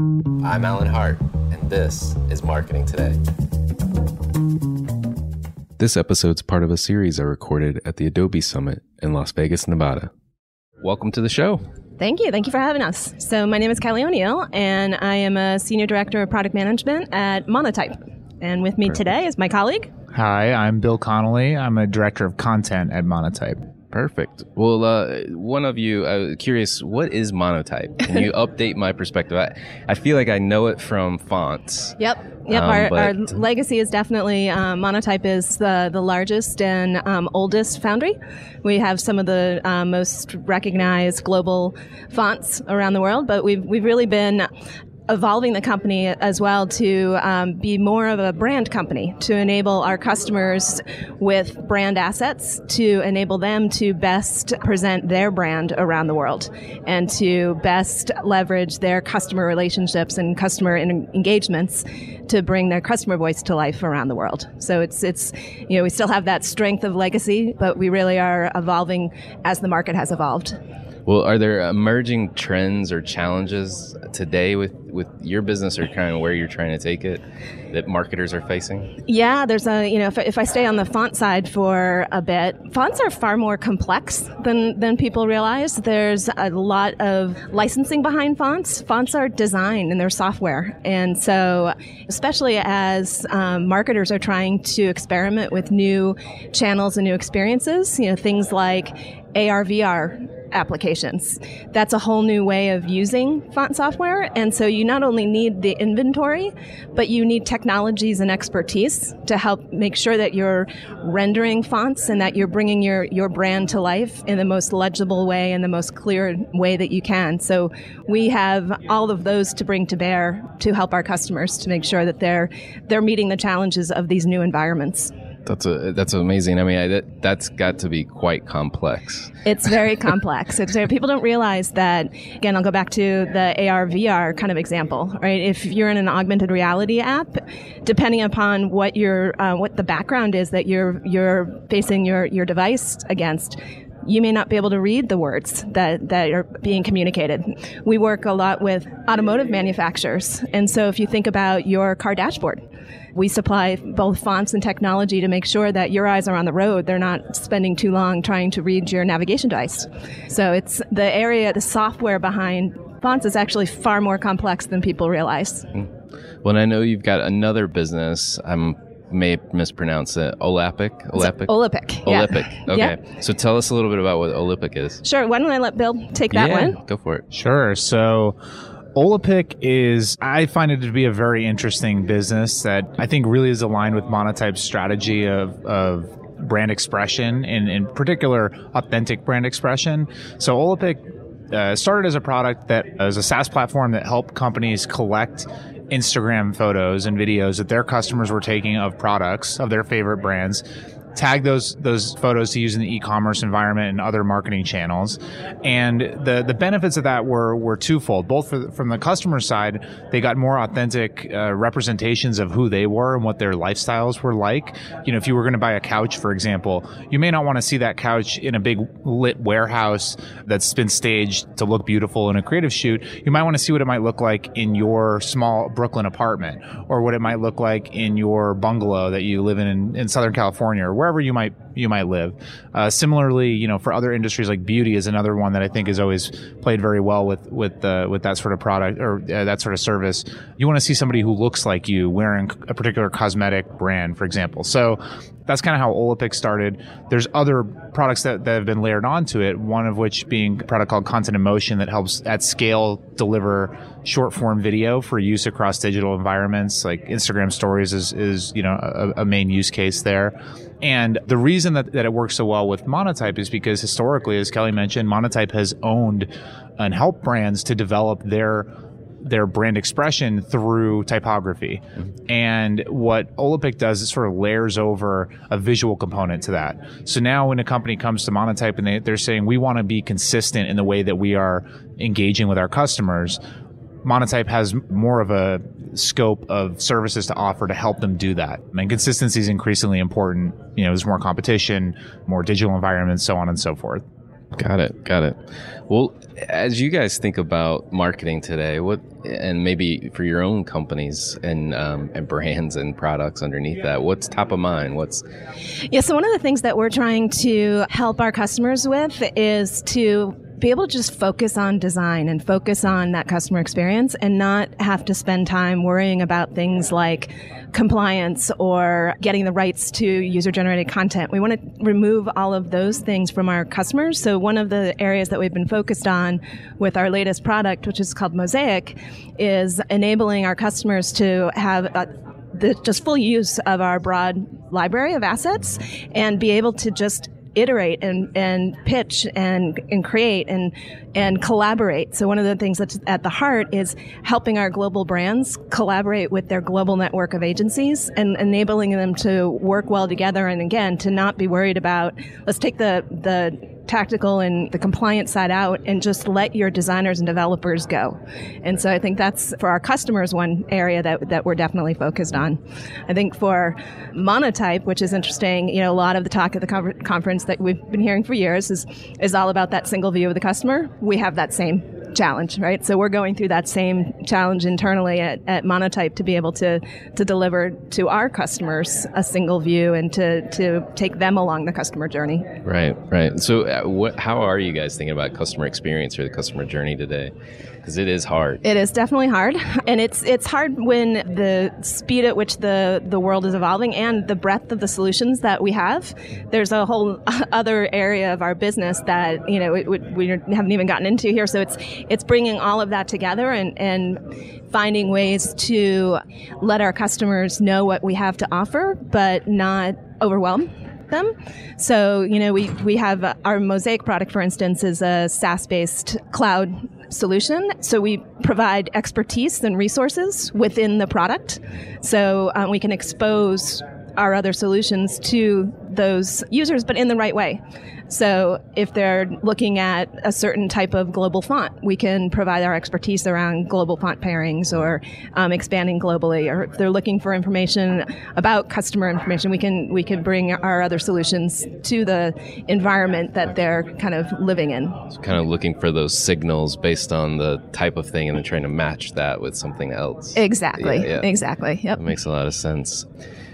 I'm Alan Hart, and this is Marketing Today. This episode's part of a series I recorded at the Adobe Summit in Las Vegas, Nevada. Welcome to the show. Thank you. Thank you for having us. So, my name is Kelly O'Neill, and I am a Senior Director of Product Management at Monotype. And with me Perfect. today is my colleague. Hi, I'm Bill Connolly. I'm a director of content at Monotype. Perfect. Well, uh, one of you, I was curious, what is monotype? Can you update my perspective? I, I feel like I know it from fonts. Yep. Yep. Um, our, our legacy is definitely um, Monotype is the, the largest and um, oldest foundry. We have some of the uh, most recognized global fonts around the world, but we've, we've really been evolving the company as well to um, be more of a brand company to enable our customers with brand assets to enable them to best present their brand around the world and to best leverage their customer relationships and customer en- engagements to bring their customer voice to life around the world. So it's it's you know we still have that strength of legacy, but we really are evolving as the market has evolved. Well, are there emerging trends or challenges today with, with your business or kind of where you're trying to take it that marketers are facing? Yeah, there's a, you know, if, if I stay on the font side for a bit, fonts are far more complex than, than people realize. There's a lot of licensing behind fonts. Fonts are design and they're software. And so, especially as um, marketers are trying to experiment with new channels and new experiences, you know, things like AR, VR applications. That's a whole new way of using font software. And so you not only need the inventory, but you need technologies and expertise to help make sure that you're rendering fonts and that you're bringing your, your brand to life in the most legible way and the most clear way that you can. So we have all of those to bring to bear to help our customers to make sure that they're, they're meeting the challenges of these new environments. That's a that's amazing. I mean, I, that that's got to be quite complex. It's very complex. It's, people don't realize that. Again, I'll go back to the AR VR kind of example, right? If you're in an augmented reality app, depending upon what your uh, what the background is that you're you're facing your your device against, you may not be able to read the words that, that are being communicated. We work a lot with automotive manufacturers. And so if you think about your car dashboard, we supply both fonts and technology to make sure that your eyes are on the road. They're not spending too long trying to read your navigation device. So it's the area, the software behind fonts is actually far more complex than people realize. Hmm. Well, I know you've got another business. I'm may mispronounce it. Olapic? Olapic? Olapic. Yeah. Olapic. Okay. Yeah. So tell us a little bit about what Olapic is. Sure. Why don't I let Bill take that yeah, one? Go for it. Sure. So Olapic is, I find it to be a very interesting business that I think really is aligned with Monotype's strategy of, of brand expression and in particular authentic brand expression. So Olapic uh, started as a product that as a SaaS platform that helped companies collect Instagram photos and videos that their customers were taking of products of their favorite brands tag those those photos to use in the e-commerce environment and other marketing channels. And the the benefits of that were were twofold. Both the, from the customer side, they got more authentic uh, representations of who they were and what their lifestyles were like. You know, if you were going to buy a couch, for example, you may not want to see that couch in a big lit warehouse that's been staged to look beautiful in a creative shoot. You might want to see what it might look like in your small Brooklyn apartment, or what it might look like in your bungalow that you live in in, in Southern California, or wherever you might you might live. Uh, similarly, you know, for other industries like beauty is another one that I think is always played very well with with uh, with that sort of product or uh, that sort of service. You want to see somebody who looks like you wearing a particular cosmetic brand, for example. So that's kind of how Olapic started. There's other products that, that have been layered onto it. One of which being a product called Content in Motion that helps at scale deliver short form video for use across digital environments. Like Instagram Stories is is you know a, a main use case there. And the reason that, that it works so well with Monotype is because historically, as Kelly mentioned, Monotype has owned and helped brands to develop their their brand expression through typography. Mm-hmm. And what Olapic does is sort of layers over a visual component to that. So now when a company comes to Monotype and they, they're saying, we want to be consistent in the way that we are engaging with our customers, Monotype has more of a scope of services to offer to help them do that. I mean, consistency is increasingly important. You know, there's more competition, more digital environments, so on and so forth. Got it. Got it. Well, as you guys think about marketing today, what and maybe for your own companies and um, and brands and products underneath that, what's top of mind? What's yeah. So one of the things that we're trying to help our customers with is to be able to just focus on design and focus on that customer experience and not have to spend time worrying about things like compliance or getting the rights to user generated content. We want to remove all of those things from our customers. So one of the areas that we've been focused on with our latest product, which is called Mosaic, is enabling our customers to have a, the just full use of our broad library of assets and be able to just iterate and, and pitch and, and create and, and collaborate. So one of the things that's at the heart is helping our global brands collaborate with their global network of agencies and enabling them to work well together. And again, to not be worried about, let's take the, the tactical and the compliance side out and just let your designers and developers go. And so I think that's for our customers one area that, that we're definitely focused on. I think for monotype, which is interesting, you know, a lot of the talk at the conference that we've been hearing for years is, is all about that single view of the customer. We have that same challenge, right? So we're going through that same challenge internally at, at Monotype to be able to to deliver to our customers a single view and to to take them along the customer journey. Right, right. So, uh, what, how are you guys thinking about customer experience or the customer journey today? Because it is hard. It is definitely hard, and it's it's hard when the speed at which the the world is evolving and the breadth of the solutions that we have. There's a whole other area of our business that you know we, we haven't even gotten into here. So it's it's bringing all of that together and and finding ways to let our customers know what we have to offer, but not overwhelm them. So, you know, we, we have uh, our Mosaic product, for instance, is a SaaS based cloud solution. So we provide expertise and resources within the product. So um, we can expose our other solutions to those users, but in the right way. So if they're looking at a certain type of global font, we can provide our expertise around global font pairings or um, expanding globally. Or if they're looking for information about customer information, we can we can bring our other solutions to the environment that they're kind of living in. So kind of looking for those signals based on the type of thing, and then trying to match that with something else. Exactly. Yeah, yeah. Exactly. Yep. That makes a lot of sense.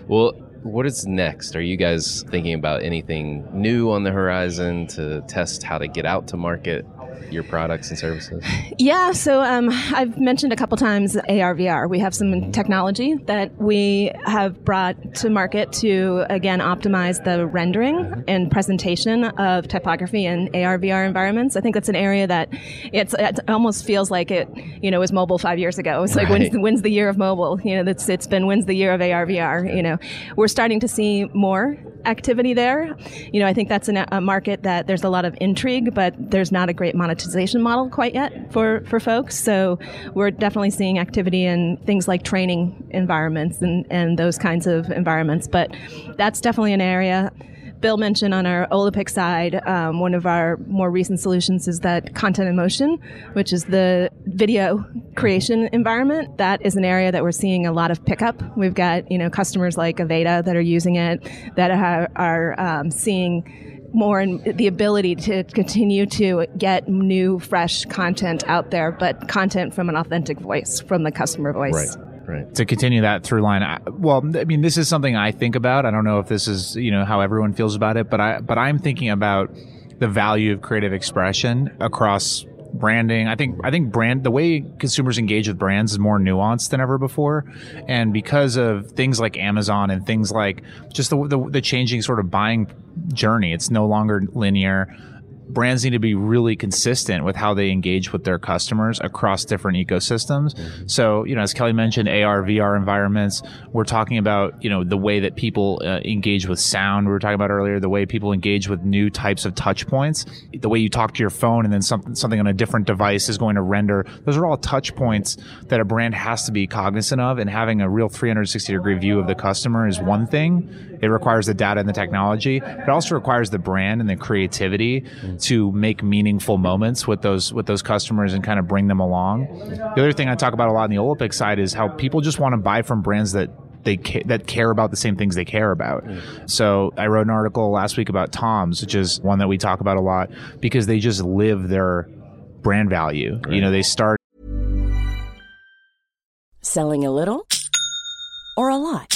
Well, what is next? Are you guys thinking about anything new on the horizon to test how to get out to market your products and services? Yeah, so um, I've mentioned a couple times ARVR. We have some technology that we have brought to market to again optimize the rendering and presentation of typography in ARVR environments. I think that's an area that it's it almost feels like it you know was mobile five years ago. It's like when's, when's the year of mobile? You know, it's it's been when's the year of ARVR? You know, we're starting to see more activity there. You know, I think that's an, a market that there's a lot of intrigue, but there's not a great monetization model quite yet for, for folks. So we're definitely seeing activity in things like training environments and, and those kinds of environments. But that's definitely an area. Bill mentioned on our Olapic side, um, one of our more recent solutions is that content in motion, which is the video creation environment. That is an area that we're seeing a lot of pickup. We've got you know customers like Aveda that are using it, that are, are um, seeing more and the ability to continue to get new, fresh content out there, but content from an authentic voice, from the customer voice. Right. Right. to continue that through line. I, well i mean this is something i think about. I don't know if this is you know how everyone feels about it but i but i'm thinking about the value of creative expression across branding. I think i think brand the way consumers engage with brands is more nuanced than ever before. And because of things like amazon and things like just the, the, the changing sort of buying journey it's no longer linear brands need to be really consistent with how they engage with their customers across different ecosystems. So, you know, as Kelly mentioned, AR, VR environments, we're talking about, you know, the way that people uh, engage with sound. We were talking about earlier, the way people engage with new types of touch points, the way you talk to your phone and then something, something on a different device is going to render. Those are all touch points that a brand has to be cognizant of and having a real 360 degree view of the customer is one thing. It requires the data and the technology. It also requires the brand and the creativity to make meaningful moments with those with those customers and kind of bring them along. The other thing I talk about a lot on the Olapic side is how people just want to buy from brands that they ca- that care about the same things they care about. So I wrote an article last week about Tom's, which is one that we talk about a lot because they just live their brand value. You know, they start Selling a little or a lot?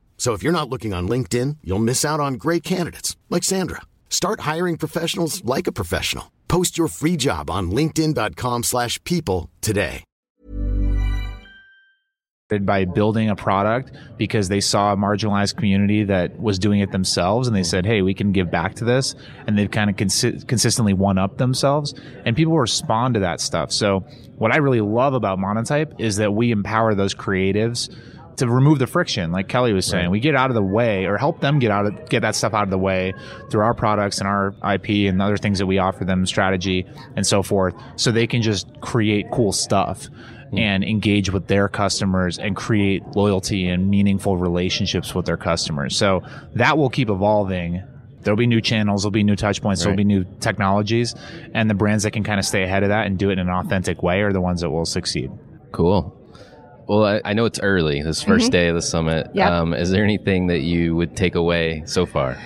So if you're not looking on LinkedIn, you'll miss out on great candidates like Sandra. Start hiring professionals like a professional. Post your free job on linkedin.com/people today. by building a product because they saw a marginalized community that was doing it themselves and they said, Hey, we can give back to this. And they've kind of consi- consistently one up themselves and people respond to that stuff. So what I really love about Monotype is that we empower those creatives to remove the friction, like Kelly was saying. We get out of the way or help them get out of get that stuff out of the way through our products and our IP and other things that we offer them, strategy and so forth, so they can just create cool stuff hmm. and engage with their customers and create loyalty and meaningful relationships with their customers. So that will keep evolving. There'll be new channels, there'll be new touch points, there'll be new technologies, and the brands that can kind of stay ahead of that and do it in an authentic way are the ones that will succeed. Cool. Well, I, I know it's early, this 1st day of the summit. Yep. Um, is there anything that you would take away so far?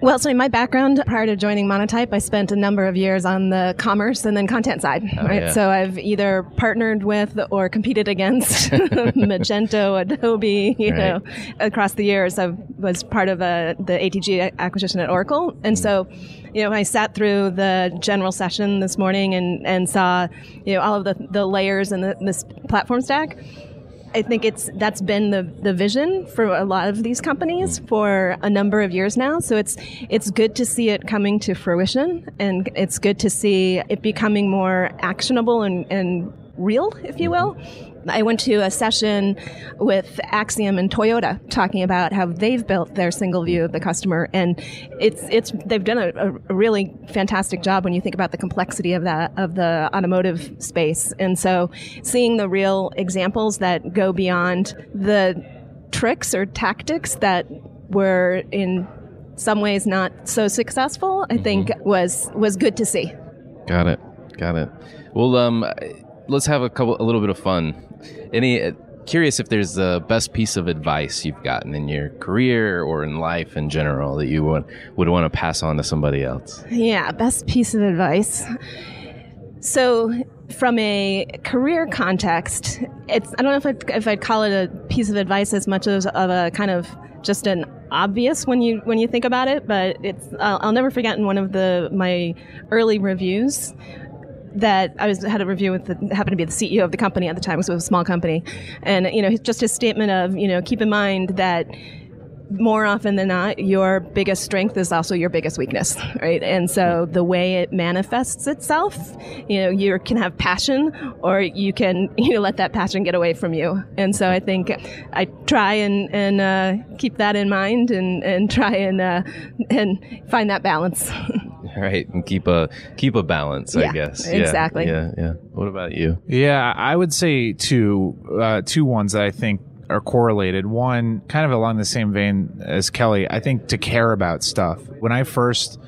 Well, so in my background, prior to joining Monotype, I spent a number of years on the commerce and then content side, Oh, right? yeah. So I've either partnered with or competed against Magento, Adobe, you Right. know, across the years. I was part of uh the ATG acquisition at Oracle. And so, you know, I sat through the general session this morning and, and saw, you know, all of the, the layers in the, this platform stack. I think it's that's been the, the vision for a lot of these companies mm. for a number of years now. So it's it's good to see it coming to fruition, and it's good to see it becoming more actionable and, and real, if you mm-hmm. will. I went to a session with Acxiom and Toyota talking about how they've built their single view of the customer, and it's it's they've done a, a really fantastic job when you think about the complexity of that of the automotive space. And so, seeing the real examples that go beyond the tricks or tactics that were in some ways not so successful, I think was was good to see. Got it. Got it. Well, um, let's have a couple, a little bit of fun. Any uh, curious if there's the best piece of advice you've gotten in your career or in life in general that you would would want to pass on to somebody else? Yeah, best piece of advice. So, from a career context, it's I don't know if I'd, if I'd call it a piece of advice as much as of a kind of just an obvious when you when you think about it. But it's I'll, I'll never forget in one of the my early reviews that I was had a review with the happened to be the CEO of the company at the time, so it was a small company, and you know just his statement of you know keep in mind that more often than not, your biggest strength is also your biggest weakness, right? And so the way it manifests itself, you know, you can have passion or you can, you know, let that passion get away from you. And so I think I try and, and, uh, keep that in mind and, and try and, uh, and find that balance. Right, and keep a keep a balance. I Yeah, guess. exactly. Yeah, yeah. What about you? Yeah, I would say two uh, two ones that I think are correlated. One, kind of along the same vein as Kelly, I think to care about stuff. When I first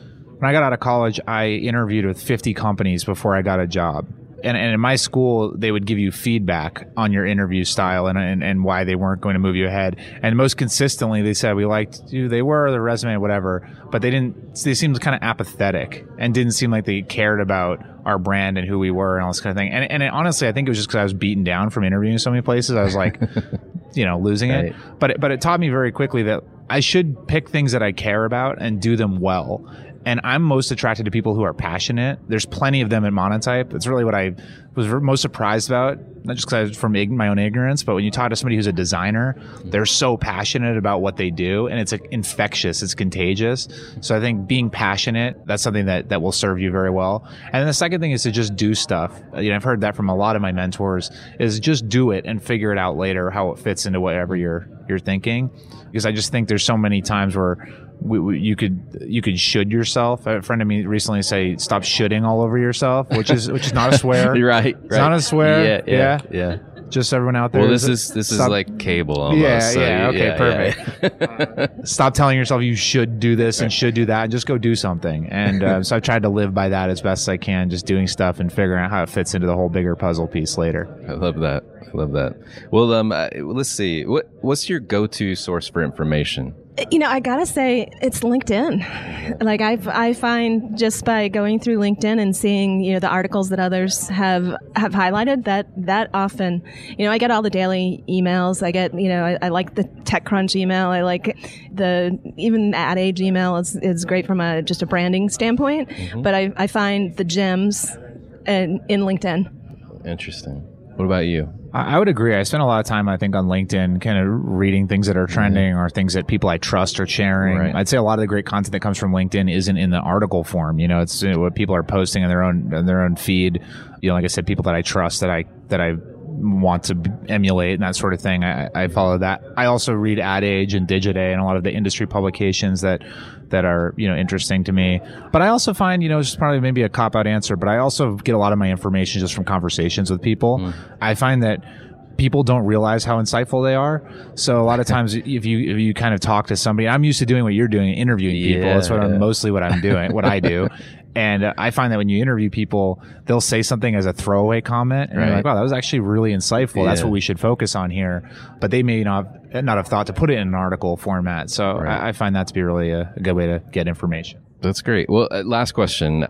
when I got out of college, I interviewed with 50 companies before I got a job. And, and in my school, they would give you feedback on your interview style and, and, and why they weren't going to move you ahead. And most consistently, they said we liked who they were, their resume, whatever, but they didn't. They seemed kind of apathetic and didn't seem like they cared about our brand and who we were and all this kind of thing. And and it, honestly, I think it was just because I was beaten down from interviewing so many places. I was like, you know, losing Right. it. But it, but it taught me very quickly that I should pick things that I care about and do them well. And I'm most attracted to people who are passionate. There's plenty of them at Monotype. That's really what I was most surprised about. Not just because from ig- my own ignorance, but when you talk to somebody who's a designer, they're so passionate about what they do, and it's infectious. It's contagious. So I think being passionate that's something that that will serve you very well. And the second thing is to just do stuff. You know, I've heard that from a lot of my mentors. Is just do it and figure it out later how it fits into whatever you're you're thinking. Because I just think there's so many times where we, we, you could you could should yourself. A friend of me recently say stop shooting all over yourself, which is which is not a swear. You're right. It's not a swear. Yeah, yeah, yeah. Just everyone out there. Well, this is this is like cable almost. Yeah, so yeah, okay, yeah, perfect. Stop telling yourself you should do this and should do that, and just go do something. And uh, so I've tried to live by that as best as I can, just doing stuff and figuring out how it fits into the whole bigger puzzle piece later. I love that. I love that. Well, um, uh, let's see. What what's your go-to source for information? You know, I gotta say, it's LinkedIn. Like I, I find just by going through LinkedIn and seeing, you know, the articles that others have have highlighted, that that often, you know, I get all the daily emails. I get, you know, I, I like the TechCrunch email. I like the even Ad Age email is is great from a just a branding standpoint. Mm-hmm. But I, I find the gems in, in LinkedIn. Interesting. What about you? I I would agree. I spend a lot of time, I think, on LinkedIn, kind of reading things that are trending or things that people I trust are sharing. Right. I'd say a lot of the great content that comes from LinkedIn isn't in the article form. You know, it's uh, what people are posting on their own on their own feed. You know, like I said, people that I trust that I that I want to emulate and that sort of thing. I, I follow that. I also read Ad Age and Digiday and a lot of the industry publications that that are you know interesting to me. But I also find you know it's probably maybe a cop out answer, but I also get a lot of my information just from conversations with people. Hmm. I find that people don't realize how insightful they are. So a lot of times, if you if you kind of talk to somebody, I'm used to doing what you're doing, interviewing people. Yeah, That's what I'm mostly what I'm doing, what I do. And uh, I find that when you interview people, they'll say something as a throwaway comment, and you're like, "Wow, that was actually really insightful. That's what we should focus on here." But they may not not have thought to put it in an article format. So Right. I, I find that to be really a, a good way to get information. That's great. Well, uh, last question.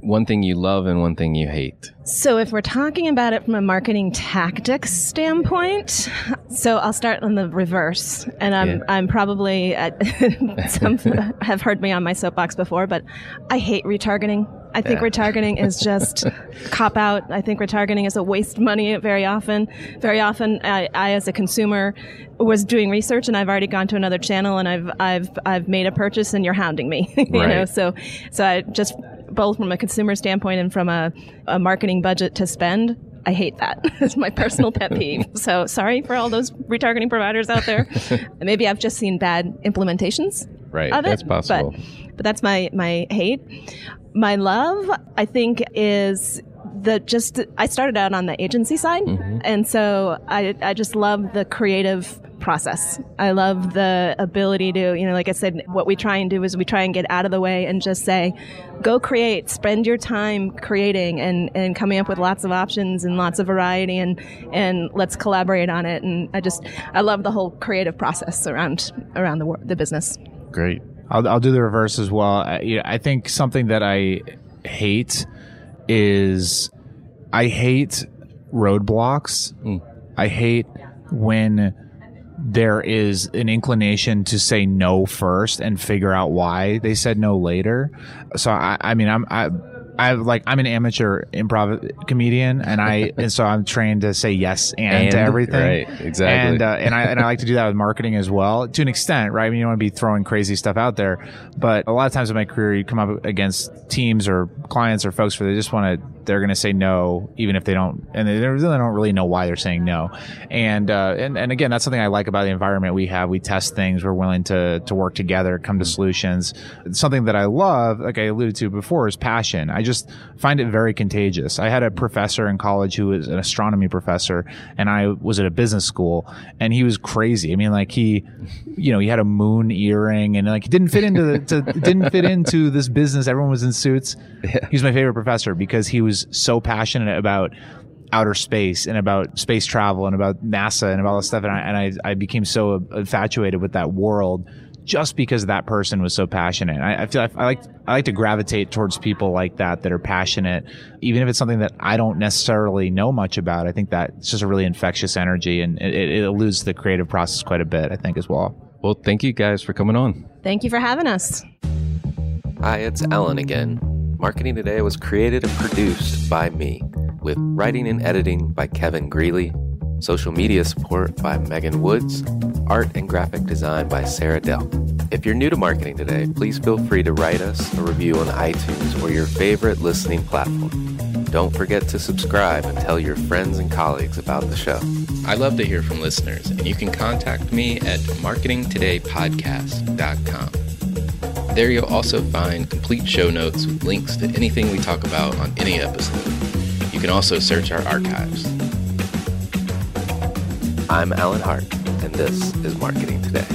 One thing you love and one thing you hate. So, if we're talking about it from a marketing tactics standpoint, so I'll start on the reverse, and I'm Yeah. I'm probably uh, some have heard me on my soapbox before, but I hate retargeting. I think Yeah. retargeting is just cop out. I think retargeting is a waste of money very often. Very often, I, I as a consumer was doing research and I've already gone to another channel and I've I've I've made a purchase and you're hounding me. you know, so so I just both from a consumer standpoint and from a, a marketing budget to spend. I hate that. It's my personal pet peeve. So sorry for all those retargeting providers out there. Maybe I've just seen bad implementations Right. of it. That's possible. But, but that's my my hate. My love, I think, is the just. I started out on the agency side, Mm-hmm. and so I I just love the creative process. I love the ability to, you know, like I said, what we try and do is we try and get out of the way and just say, go create, spend your time creating and, and coming up with lots of options and lots of variety and, and let's collaborate on it. And I just, I love the whole creative process around, around the, wor- the business. Great. I'll, I'll do the reverse as well. I, you know, I think something that I hate is I hate roadblocks. Mm. I hate when there is an inclination to say no first and figure out why they said no later. So I, I mean, I'm I. I like I'm an amateur improv comedian, and I and so I'm trained to say yes and, to everything. right, exactly. And uh, and I and I like to do that with marketing as well, to an extent, right? I mean, you don't want to be throwing crazy stuff out there, but a lot of times in my career, you come up against teams or clients or folks where they just want to, they're going to say no, even if they don't, and they really don't really know why they're saying no. And uh, and and again, that's something I like about the environment we have. We test things. We're willing to to work together, come to solutions. Something that I love, like I alluded to before, is passion. I just find it very contagious. I had a professor in college who was an astronomy professor, and I was at a business school, and he was crazy. I mean, like he, you know, he had a moon earring, and like he didn't fit into the to, didn't fit into this business. Everyone was in suits. He was my favorite professor because he was so passionate about outer space and about space travel and about NASA and about all this stuff. And I, and I, I became so infatuated with that world just because that person was so passionate. I, I feel I, I like I like to gravitate towards people like that that are passionate, even if it's something that I don't necessarily know much about. I think that it's just a really infectious energy, and it, it eludes the creative process quite a bit. I think as well. Well, thank you guys for coming on. Thank you for having us. Hi, it's Alan again. Marketing Today was created and produced by me, with writing and editing by Kevin Greeley, social media support by Megan Woods, art and graphic design by Sarah Dell. If you're new to Marketing Today, please feel free to write us a review on iTunes or your favorite listening platform. Don't forget to subscribe and tell your friends and colleagues about the show. I love to hear from listeners, and you can contact me at marketingtodaypodcast.com. There you'll also find complete show notes with links to anything we talk about on any episode. You can also search our archives. I'm Alan Hart, and this is Marketing Today.